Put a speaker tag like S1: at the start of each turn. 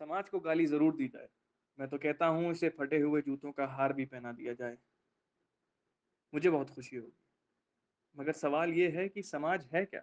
S1: समाज को गाली ज़रूर दी जाए। मैं तो कहता हूँ, इसे फटे हुए जूतों का हार भी पहना दिया जाए। मुझे बहुत खुशी होगी। मगर सवाल ये है कि समाज है क्या?